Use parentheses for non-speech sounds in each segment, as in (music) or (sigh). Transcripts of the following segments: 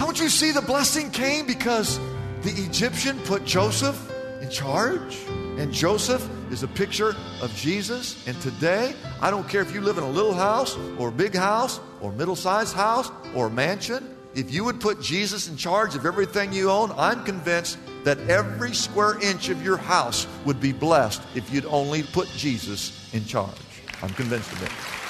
Don't you see the blessing came because the Egyptian put Joseph in charge? And Joseph is a picture of Jesus. And today, I don't care if you live in a little house or a big house or middle sized house or a mansion, if you would put Jesus in charge of everything you own, I'm convinced that every square inch of your house would be blessed if you'd only put Jesus in charge. I'm convinced of it.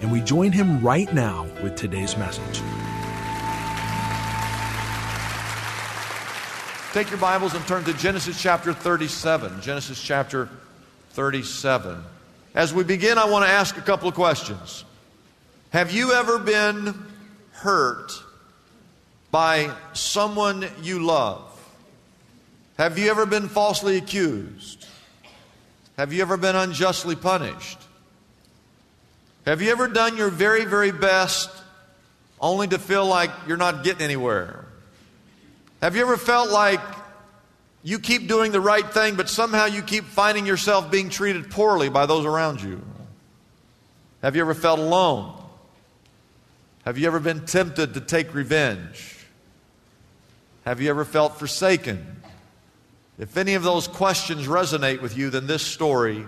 and we join him right now with today's message. Take your Bibles and turn to Genesis chapter 37. Genesis chapter 37. As we begin, I want to ask a couple of questions. Have you ever been hurt by someone you love? Have you ever been falsely accused? Have you ever been unjustly punished? Have you ever done your very, very best only to feel like you're not getting anywhere? Have you ever felt like you keep doing the right thing, but somehow you keep finding yourself being treated poorly by those around you? Have you ever felt alone? Have you ever been tempted to take revenge? Have you ever felt forsaken? If any of those questions resonate with you, then this story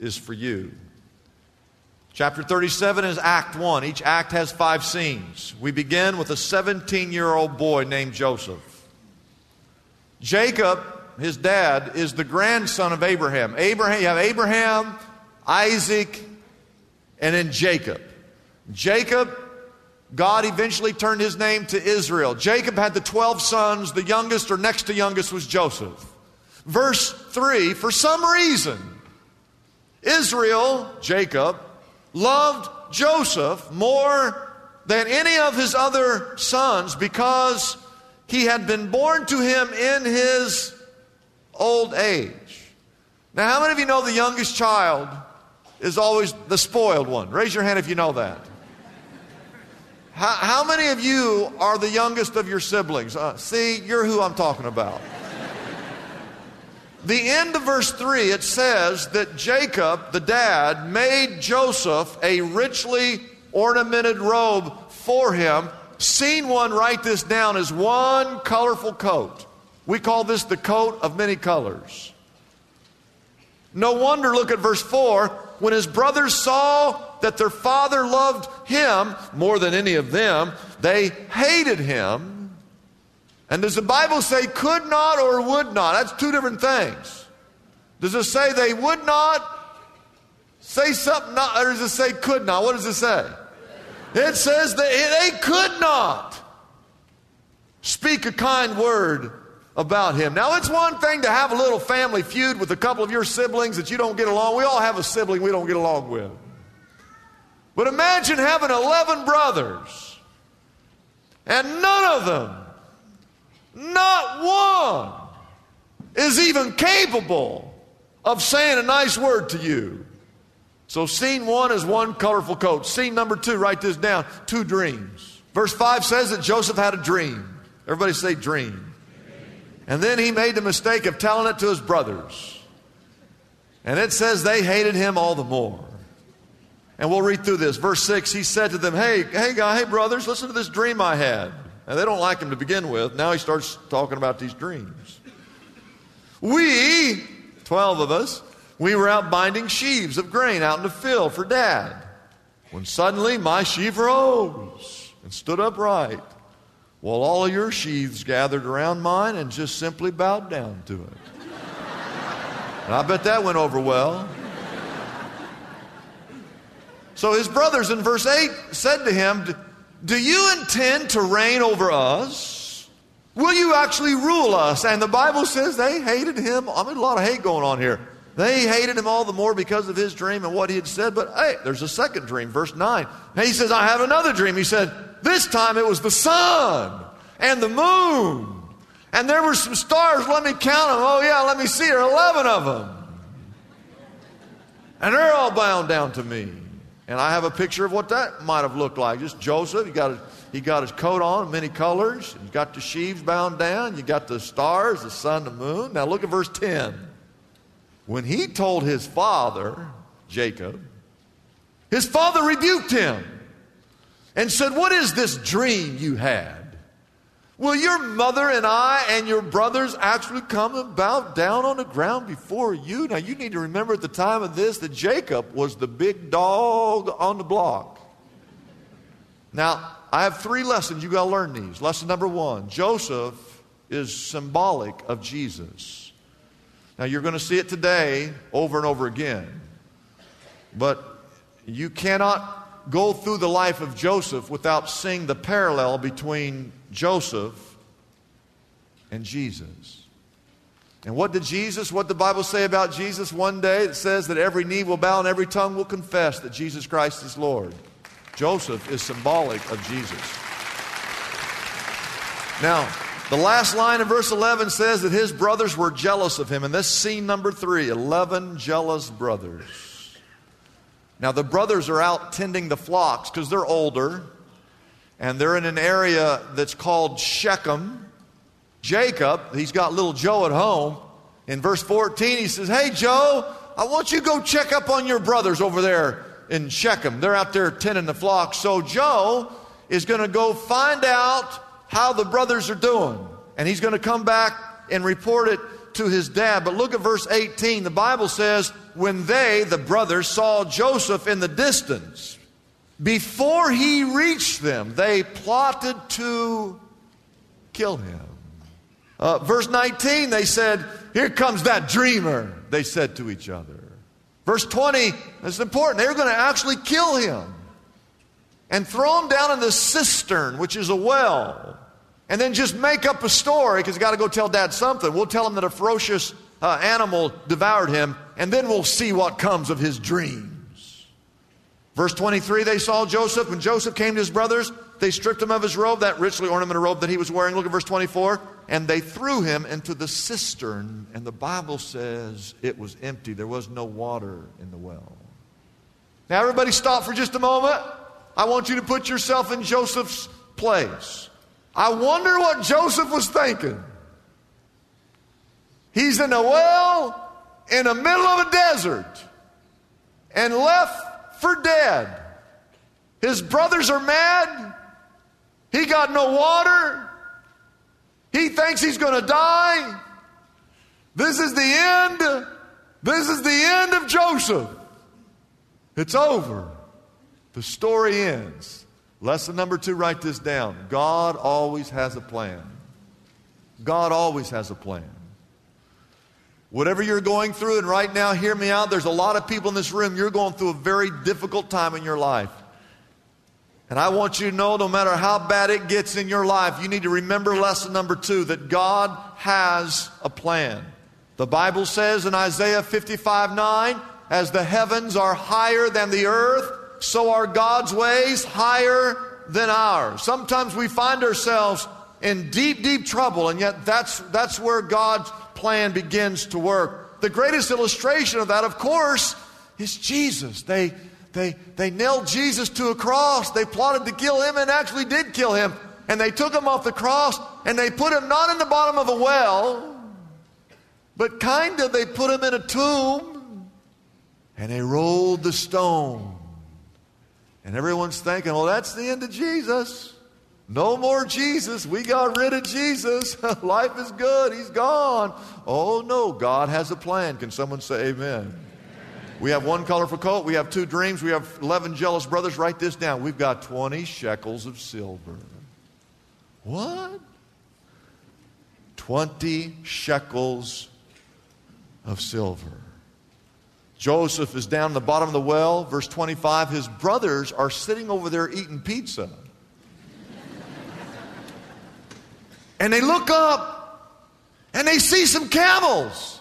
is for you. Chapter 37 is Act 1. Each act has five scenes. We begin with a 17 year old boy named Joseph. Jacob, his dad, is the grandson of Abraham. Abraham, you have Abraham, Isaac, and then Jacob. Jacob, God eventually turned his name to Israel. Jacob had the 12 sons. The youngest or next to youngest was Joseph. Verse 3 For some reason, Israel, Jacob, loved Joseph more than any of his other sons because he had been born to him in his old age. Now, how many of you know the youngest child is always the spoiled one? Raise your hand if you know that. How, how many of you are the youngest of your siblings? Uh, see, you're who I'm talking about. The end of verse 3, it says that Jacob, the dad, made Joseph a richly ornamented robe for him Scene one, write this down, is one colorful coat. We call this the coat of many colors. No wonder, look at verse 4. When his brothers saw that their father loved him more than any of them, they hated him. And does the Bible say could not or would not? That's two different things. Does it say they would not say something not, or does it say could not? What does it say? It says that they could not speak a kind word about him. Now, it's one thing to have a little family feud with a couple of your siblings that you don't get along. We all have a sibling we don't get along with. But imagine having 11 brothers and none of them, not one, is even capable of saying a nice word to you. So, scene one is one colorful coat. Scene number two, write this down two dreams. Verse 5 says that Joseph had a dream. Everybody say dream. And then he made the mistake of telling it to his brothers. And it says they hated him all the more. And we'll read through this. Verse 6, he said to them, Hey, hey, guy, hey, brothers, listen to this dream I had. And they don't like him to begin with. Now he starts talking about these dreams. We, 12 of us, we were out binding sheaves of grain out in the field for dad. When suddenly my sheaf rose and stood upright, while all of your sheaves gathered around mine and just simply bowed down to it. And I bet that went over well. So his brothers in verse 8 said to him, Do you intend to reign over us? Will you actually rule us? And the Bible says they hated him. I mean, a lot of hate going on here. They hated him all the more because of his dream and what he had said. But hey, there's a second dream, verse 9. And he says, I have another dream. He said, This time it was the sun and the moon. And there were some stars. Let me count them. Oh, yeah, let me see. There are 11 of them. And they're all bound down to me. And I have a picture of what that might have looked like. Just Joseph, he got his, he got his coat on, many colors. He's got the sheaves bound down. You got the stars, the sun, the moon. Now look at verse 10. When he told his father, Jacob, his father rebuked him and said, What is this dream you had? Will your mother and I and your brothers actually come and bow down on the ground before you? Now, you need to remember at the time of this that Jacob was the big dog on the block. Now, I have three lessons. You got to learn these. Lesson number one Joseph is symbolic of Jesus. Now, you're going to see it today over and over again. But you cannot go through the life of Joseph without seeing the parallel between Joseph and Jesus. And what did Jesus, what the Bible say about Jesus? One day it says that every knee will bow and every tongue will confess that Jesus Christ is Lord. Joseph is symbolic of Jesus. Now, the last line of verse 11 says that his brothers were jealous of him. And this scene number three 11 jealous brothers. Now, the brothers are out tending the flocks because they're older and they're in an area that's called Shechem. Jacob, he's got little Joe at home. In verse 14, he says, Hey, Joe, I want you to go check up on your brothers over there in Shechem. They're out there tending the flock. So Joe is going to go find out how the brothers are doing. And he's going to come back and report it to his dad. But look at verse 18. The Bible says, When they, the brothers, saw Joseph in the distance, before he reached them, they plotted to kill him. Uh, verse 19, they said, Here comes that dreamer, they said to each other. Verse 20, it's important. They were going to actually kill him and throw him down in the cistern, which is a well, and then just make up a story because you got to go tell dad something. We'll tell him that a ferocious uh, animal devoured him, and then we'll see what comes of his dream. Verse 23, they saw Joseph. When Joseph came to his brothers, they stripped him of his robe, that richly ornamented robe that he was wearing. Look at verse 24. And they threw him into the cistern, and the Bible says it was empty. There was no water in the well. Now, everybody, stop for just a moment. I want you to put yourself in Joseph's place. I wonder what Joseph was thinking. He's in a well in the middle of a desert and left for dead. His brothers are mad. He got no water. He thinks he's going to die. This is the end. This is the end of Joseph. It's over. The story ends. Lesson number two, write this down. God always has a plan. God always has a plan. Whatever you're going through, and right now, hear me out. There's a lot of people in this room, you're going through a very difficult time in your life. And I want you to know no matter how bad it gets in your life, you need to remember lesson number two that God has a plan. The Bible says in Isaiah 55 9, as the heavens are higher than the earth, so are God's ways higher than ours. Sometimes we find ourselves in deep, deep trouble, and yet that's, that's where God's plan begins to work. The greatest illustration of that, of course, is Jesus. They, they, they nailed Jesus to a cross. They plotted to kill him and actually did kill him. And they took him off the cross and they put him not in the bottom of a well, but kind of they put him in a tomb and they rolled the stone. And everyone's thinking, well, that's the end of Jesus. No more Jesus. We got rid of Jesus. (laughs) Life is good. He's gone. Oh, no. God has a plan. Can someone say amen? We have one colorful coat. We have two dreams. We have 11 jealous brothers. Write this down. We've got 20 shekels of silver. What? 20 shekels of silver. Joseph is down in the bottom of the well. Verse 25 his brothers are sitting over there eating pizza. And they look up and they see some camels.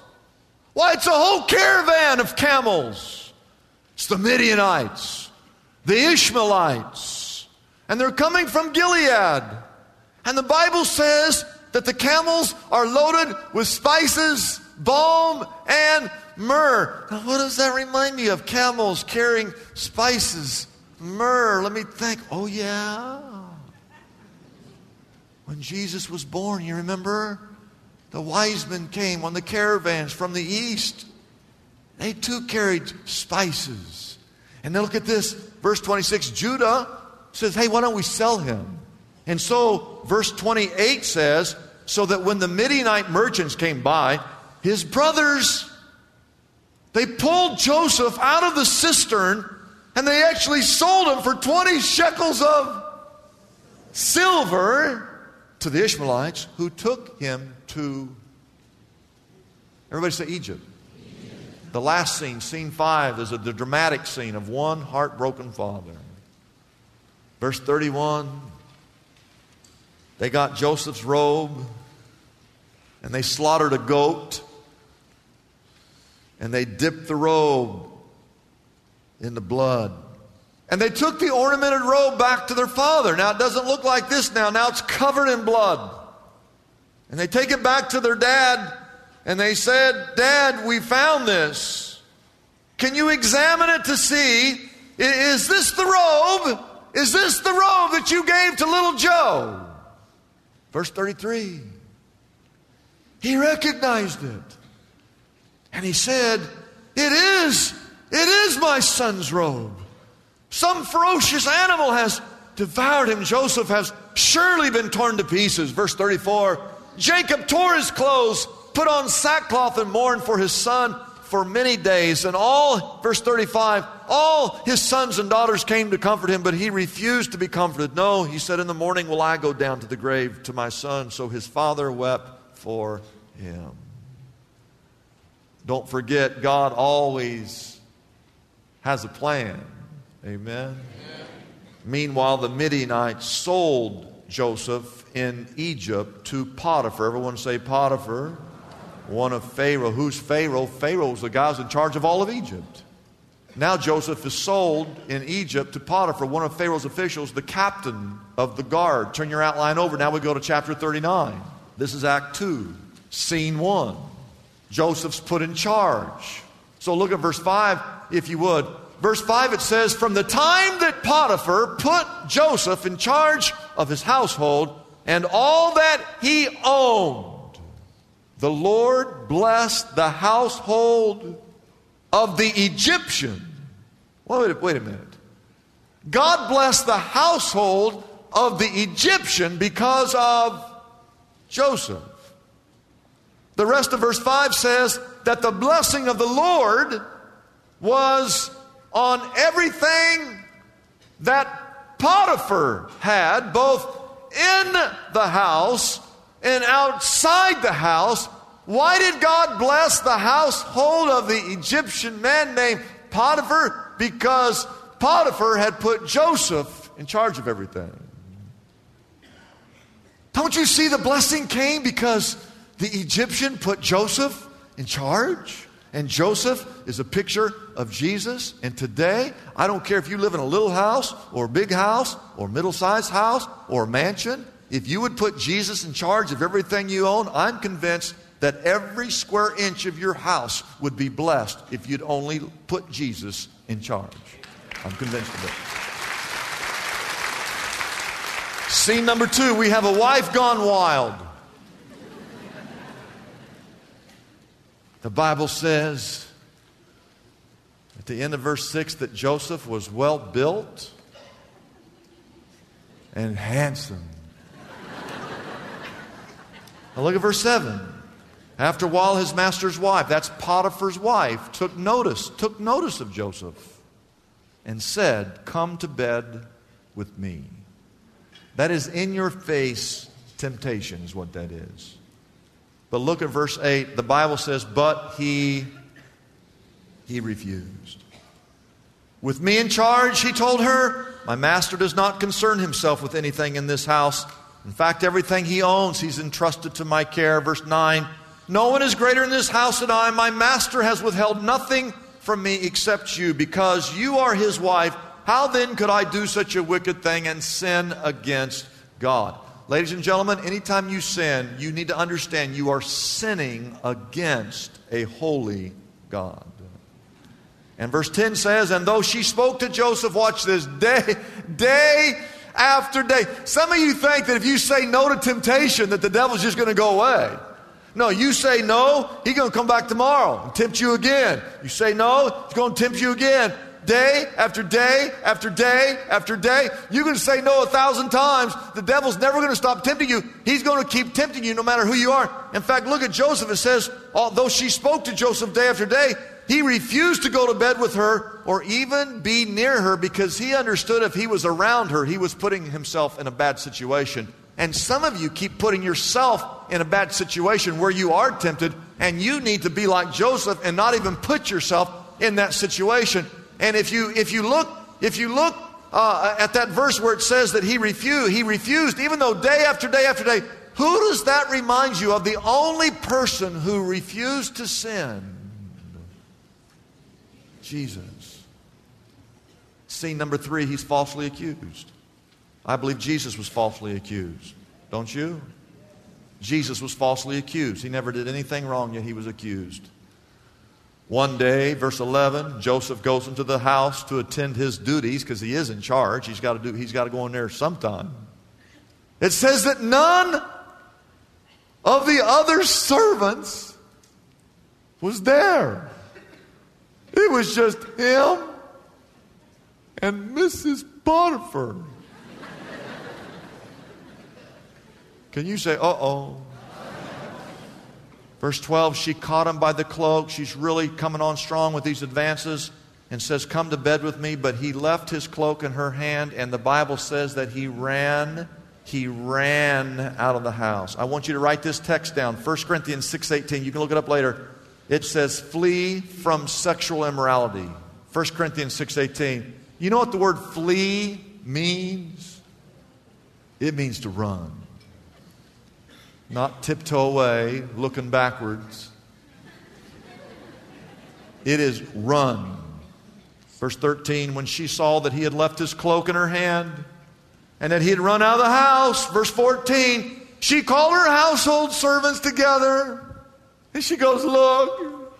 Why, it's a whole caravan of camels. It's the Midianites, the Ishmaelites, and they're coming from Gilead. And the Bible says that the camels are loaded with spices, balm, and myrrh. Now, what does that remind me of? Camels carrying spices, myrrh. Let me think. Oh, yeah. When Jesus was born, you remember? The wise men came on the caravans from the east. They too carried spices. And then look at this, verse 26. Judah says, Hey, why don't we sell him? And so, verse 28 says, So that when the Midianite merchants came by, his brothers, they pulled Joseph out of the cistern and they actually sold him for 20 shekels of silver to the Ishmaelites who took him to, everybody say Egypt. The last scene, scene five, is a, the dramatic scene of one heartbroken father. Verse 31 they got Joseph's robe and they slaughtered a goat and they dipped the robe in the blood. And they took the ornamented robe back to their father. Now it doesn't look like this now. Now it's covered in blood. And they take it back to their dad and they said, Dad, we found this. Can you examine it to see? Is this the robe? Is this the robe that you gave to little Joe? Verse 33. He recognized it. And he said, It is, it is my son's robe. Some ferocious animal has devoured him. Joseph has surely been torn to pieces. Verse 34 Jacob tore his clothes, put on sackcloth, and mourned for his son for many days. And all, verse 35, all his sons and daughters came to comfort him, but he refused to be comforted. No, he said, In the mourning will I go down to the grave to my son. So his father wept for him. Don't forget, God always has a plan. Amen. Meanwhile, the Midianites sold Joseph in Egypt to Potiphar. Everyone say Potiphar one of Pharaoh. Who's Pharaoh? Pharaoh's the guy who's in charge of all of Egypt. Now Joseph is sold in Egypt to Potiphar, one of Pharaoh's officials, the captain of the guard. Turn your outline over. Now we go to chapter 39. This is Act 2, scene 1. Joseph's put in charge. So look at verse 5, if you would. Verse 5 it says, From the time that Potiphar put Joseph in charge of his household and all that he owned, the Lord blessed the household of the Egyptian. Wait, wait a minute. God blessed the household of the Egyptian because of Joseph. The rest of verse 5 says that the blessing of the Lord was on everything that Potiphar had, both in the house and outside the house, why did God bless the household of the Egyptian man named Potiphar? Because Potiphar had put Joseph in charge of everything. Don't you see the blessing came because the Egyptian put Joseph in charge? And Joseph is a picture of Jesus. And today, I don't care if you live in a little house or a big house or middle sized house or a mansion if you would put Jesus in charge of everything you own, I'm convinced that every square inch of your house would be blessed if you'd only put Jesus in charge. I'm convinced of it. Scene number two we have a wife gone wild. The Bible says at the end of verse 6 that Joseph was well built and handsome Now look at verse 7. After a while, his master's wife, that's Potiphar's wife, took notice, took notice of Joseph and said, Come to bed with me. That is in your face temptation, is what that is. But look at verse 8. The Bible says, But he, he refused. With me in charge, he told her, My master does not concern himself with anything in this house. In fact, everything he owns, he's entrusted to my care. Verse 9 No one is greater in this house than I. My master has withheld nothing from me except you, because you are his wife. How then could I do such a wicked thing and sin against God? Ladies and gentlemen, anytime you sin, you need to understand you are sinning against a holy God. And verse 10 says, And though she spoke to Joseph, watch this, day, day after day. Some of you think that if you say no to temptation, that the devil's just going to go away. No, you say no, he's going to come back tomorrow and tempt you again. You say no, he's going to tempt you again. Day after day after day after day. You can say no a thousand times. The devil's never going to stop tempting you. He's going to keep tempting you no matter who you are. In fact, look at Joseph. It says, although she spoke to Joseph day after day, he refused to go to bed with her or even be near her because he understood if he was around her, he was putting himself in a bad situation. And some of you keep putting yourself in a bad situation where you are tempted, and you need to be like Joseph and not even put yourself in that situation. And if you if you look if you look uh, at that verse where it says that he refused, he refused, even though day after day after day. Who does that remind you of? The only person who refused to sin Jesus. Scene number three, he's falsely accused. I believe Jesus was falsely accused. Don't you? Jesus was falsely accused. He never did anything wrong, yet he was accused. One day, verse 11, Joseph goes into the house to attend his duties because he is in charge. He's got, to do, he's got to go in there sometime. It says that none of the other servants was there. It was just him and Mrs. Potiphar. Can you say, uh oh? Verse 12, she caught him by the cloak. She's really coming on strong with these advances and says, Come to bed with me. But he left his cloak in her hand, and the Bible says that he ran. He ran out of the house. I want you to write this text down. 1 Corinthians 6:18. You can look it up later it says flee from sexual immorality 1 corinthians 6.18 you know what the word flee means it means to run not tiptoe away looking backwards it is run verse 13 when she saw that he had left his cloak in her hand and that he had run out of the house verse 14 she called her household servants together and she goes, Look,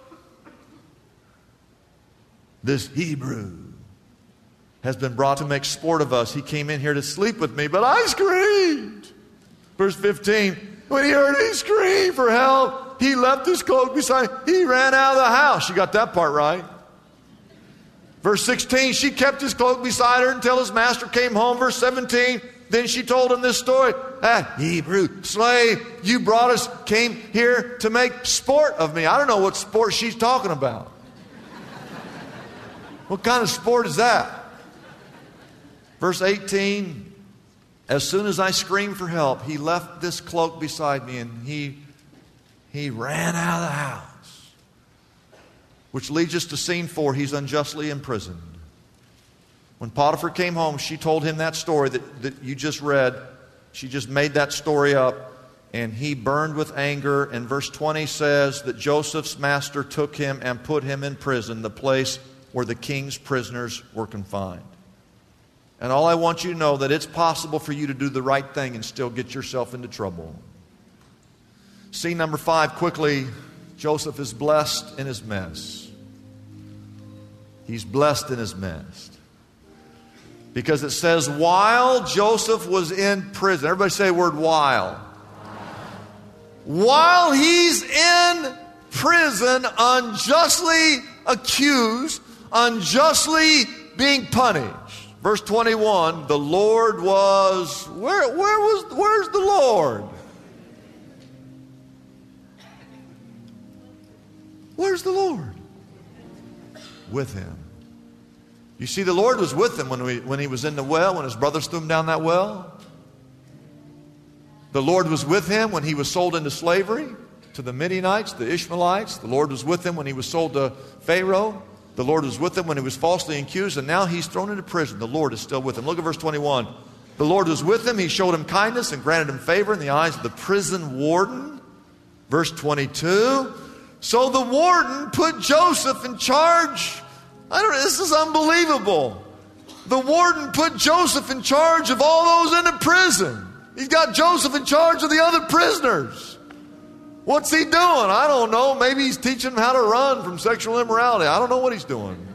this Hebrew has been brought to make sport of us. He came in here to sleep with me, but I screamed. Verse 15, when he heard me scream for help, he left his cloak beside, he ran out of the house. You got that part right. Verse 16, she kept his cloak beside her until his master came home. Verse 17, then she told him this story. Ah, Hebrew slave, you brought us, came here to make sport of me. I don't know what sport she's talking about. what kind of sport is that? Verse 18 As soon as I screamed for help, he left this cloak beside me and he, he ran out of the house. Which leads us to scene four he's unjustly imprisoned. When Potiphar came home, she told him that story that, that you just read. She just made that story up, and he burned with anger. And verse 20 says that Joseph's master took him and put him in prison, the place where the king's prisoners were confined. And all I want you to know that it's possible for you to do the right thing and still get yourself into trouble. Scene number five, quickly, Joseph is blessed in his mess. He's blessed in his mess. Because it says, while Joseph was in prison, everybody say the word while. While he's in prison, unjustly accused, unjustly being punished. Verse 21, the Lord was, where, where was, where's the Lord? Where's the Lord? With him. You see, the Lord was with him when, we, when he was in the well, when his brothers threw him down that well. The Lord was with him when he was sold into slavery to the Midianites, the Ishmaelites. The Lord was with him when he was sold to Pharaoh. The Lord was with him when he was falsely accused, and now he's thrown into prison. The Lord is still with him. Look at verse 21. The Lord was with him. He showed him kindness and granted him favor in the eyes of the prison warden. Verse 22. So the warden put Joseph in charge. I don't know, this is unbelievable. The warden put Joseph in charge of all those in the prison. He's got Joseph in charge of the other prisoners. What's he doing? I don't know. Maybe he's teaching them how to run from sexual immorality. I don't know what he's doing.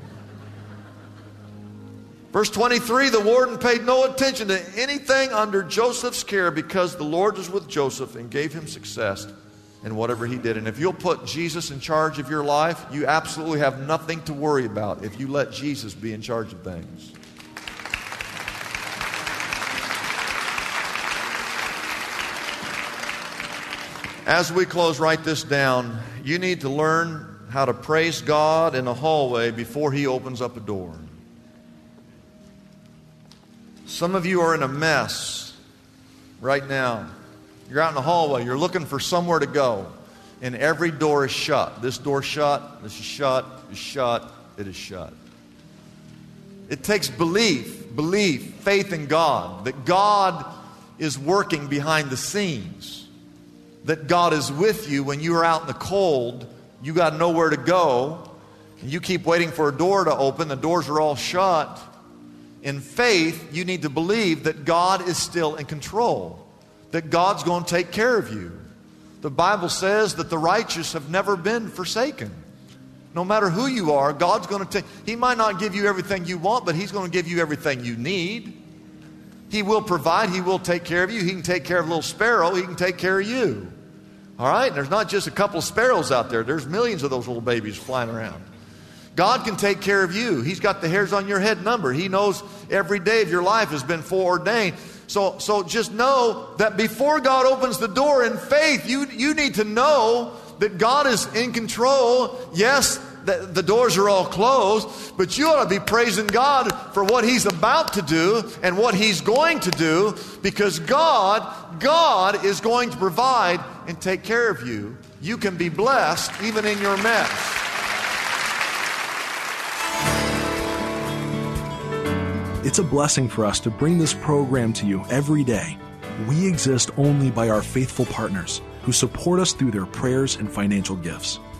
Verse 23 the warden paid no attention to anything under Joseph's care because the Lord was with Joseph and gave him success in whatever he did. And if you'll put Jesus in charge of your life, you absolutely have nothing to worry about if you let Jesus be in charge of things. As we close, write this down. You need to learn how to praise God in the hallway before He opens up a door. Some of you are in a mess right now. You're out in the hallway, you're looking for somewhere to go, and every door is shut. This door shut, this is shut, is shut, it is shut. It takes belief, belief, faith in God, that God is working behind the scenes that God is with you when you are out in the cold, you got nowhere to go, and you keep waiting for a door to open, the doors are all shut. In faith, you need to believe that God is still in control, that God's going to take care of you. The Bible says that the righteous have never been forsaken. No matter who you are, God's going to take, He might not give you everything you want, but He's going to give you everything you need. He will provide, He will take care of you. He can take care of a little sparrow, He can take care of you. All right? And there's not just a couple of sparrows out there, there's millions of those little babies flying around. God can take care of you. He's got the hairs on your head number. He knows every day of your life has been foreordained. So, so just know that before God opens the door in faith, you, you need to know that God is in control. Yes, the, the doors are all closed, but you ought to be praising God for what He's about to do and what He's going to do because God, God is going to provide and take care of you. You can be blessed even in your mess. It's a blessing for us to bring this program to you every day. We exist only by our faithful partners who support us through their prayers and financial gifts.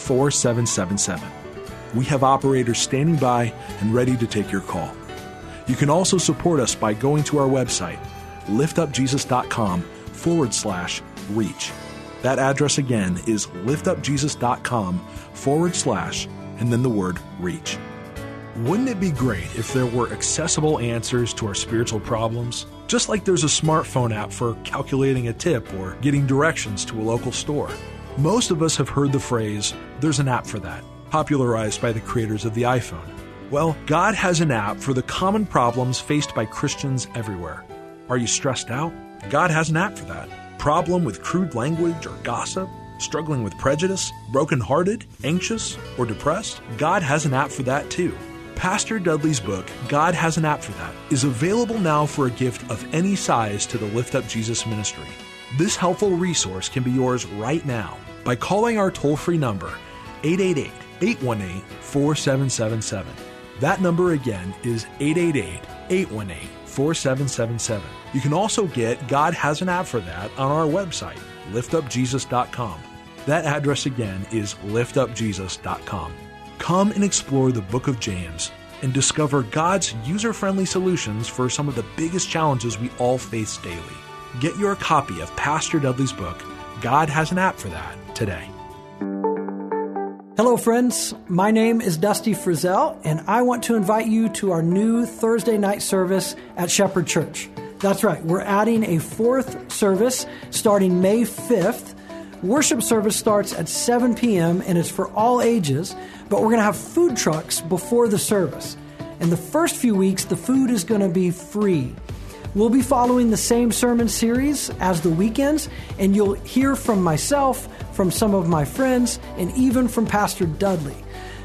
4777. We have operators standing by and ready to take your call. You can also support us by going to our website, liftupjesus.com forward slash reach. That address again is liftupjesus.com forward slash and then the word reach. Wouldn't it be great if there were accessible answers to our spiritual problems? Just like there's a smartphone app for calculating a tip or getting directions to a local store. Most of us have heard the phrase, there's an app for that, popularized by the creators of the iPhone. Well, God has an app for the common problems faced by Christians everywhere. Are you stressed out? God has an app for that. Problem with crude language or gossip? Struggling with prejudice? Brokenhearted? Anxious? Or depressed? God has an app for that too. Pastor Dudley's book, God Has an App for That, is available now for a gift of any size to the Lift Up Jesus ministry. This helpful resource can be yours right now by calling our toll free number, 888 818 4777. That number again is 888 818 4777. You can also get God Has an App for That on our website, liftupjesus.com. That address again is liftupjesus.com. Come and explore the book of James and discover God's user friendly solutions for some of the biggest challenges we all face daily. Get your copy of Pastor Dudley's book, God Has an App for That, today. Hello, friends. My name is Dusty Frizzell, and I want to invite you to our new Thursday night service at Shepherd Church. That's right, we're adding a fourth service starting May 5th. Worship service starts at 7 p.m. and it's for all ages, but we're going to have food trucks before the service. In the first few weeks, the food is going to be free. We'll be following the same sermon series as the weekends, and you'll hear from myself, from some of my friends, and even from Pastor Dudley.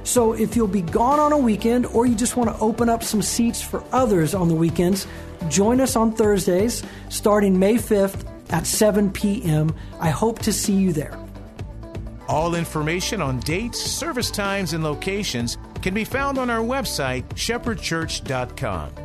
So if you'll be gone on a weekend or you just want to open up some seats for others on the weekends, join us on Thursdays starting May 5th at 7 p.m. I hope to see you there. All information on dates, service times, and locations can be found on our website, shepherdchurch.com.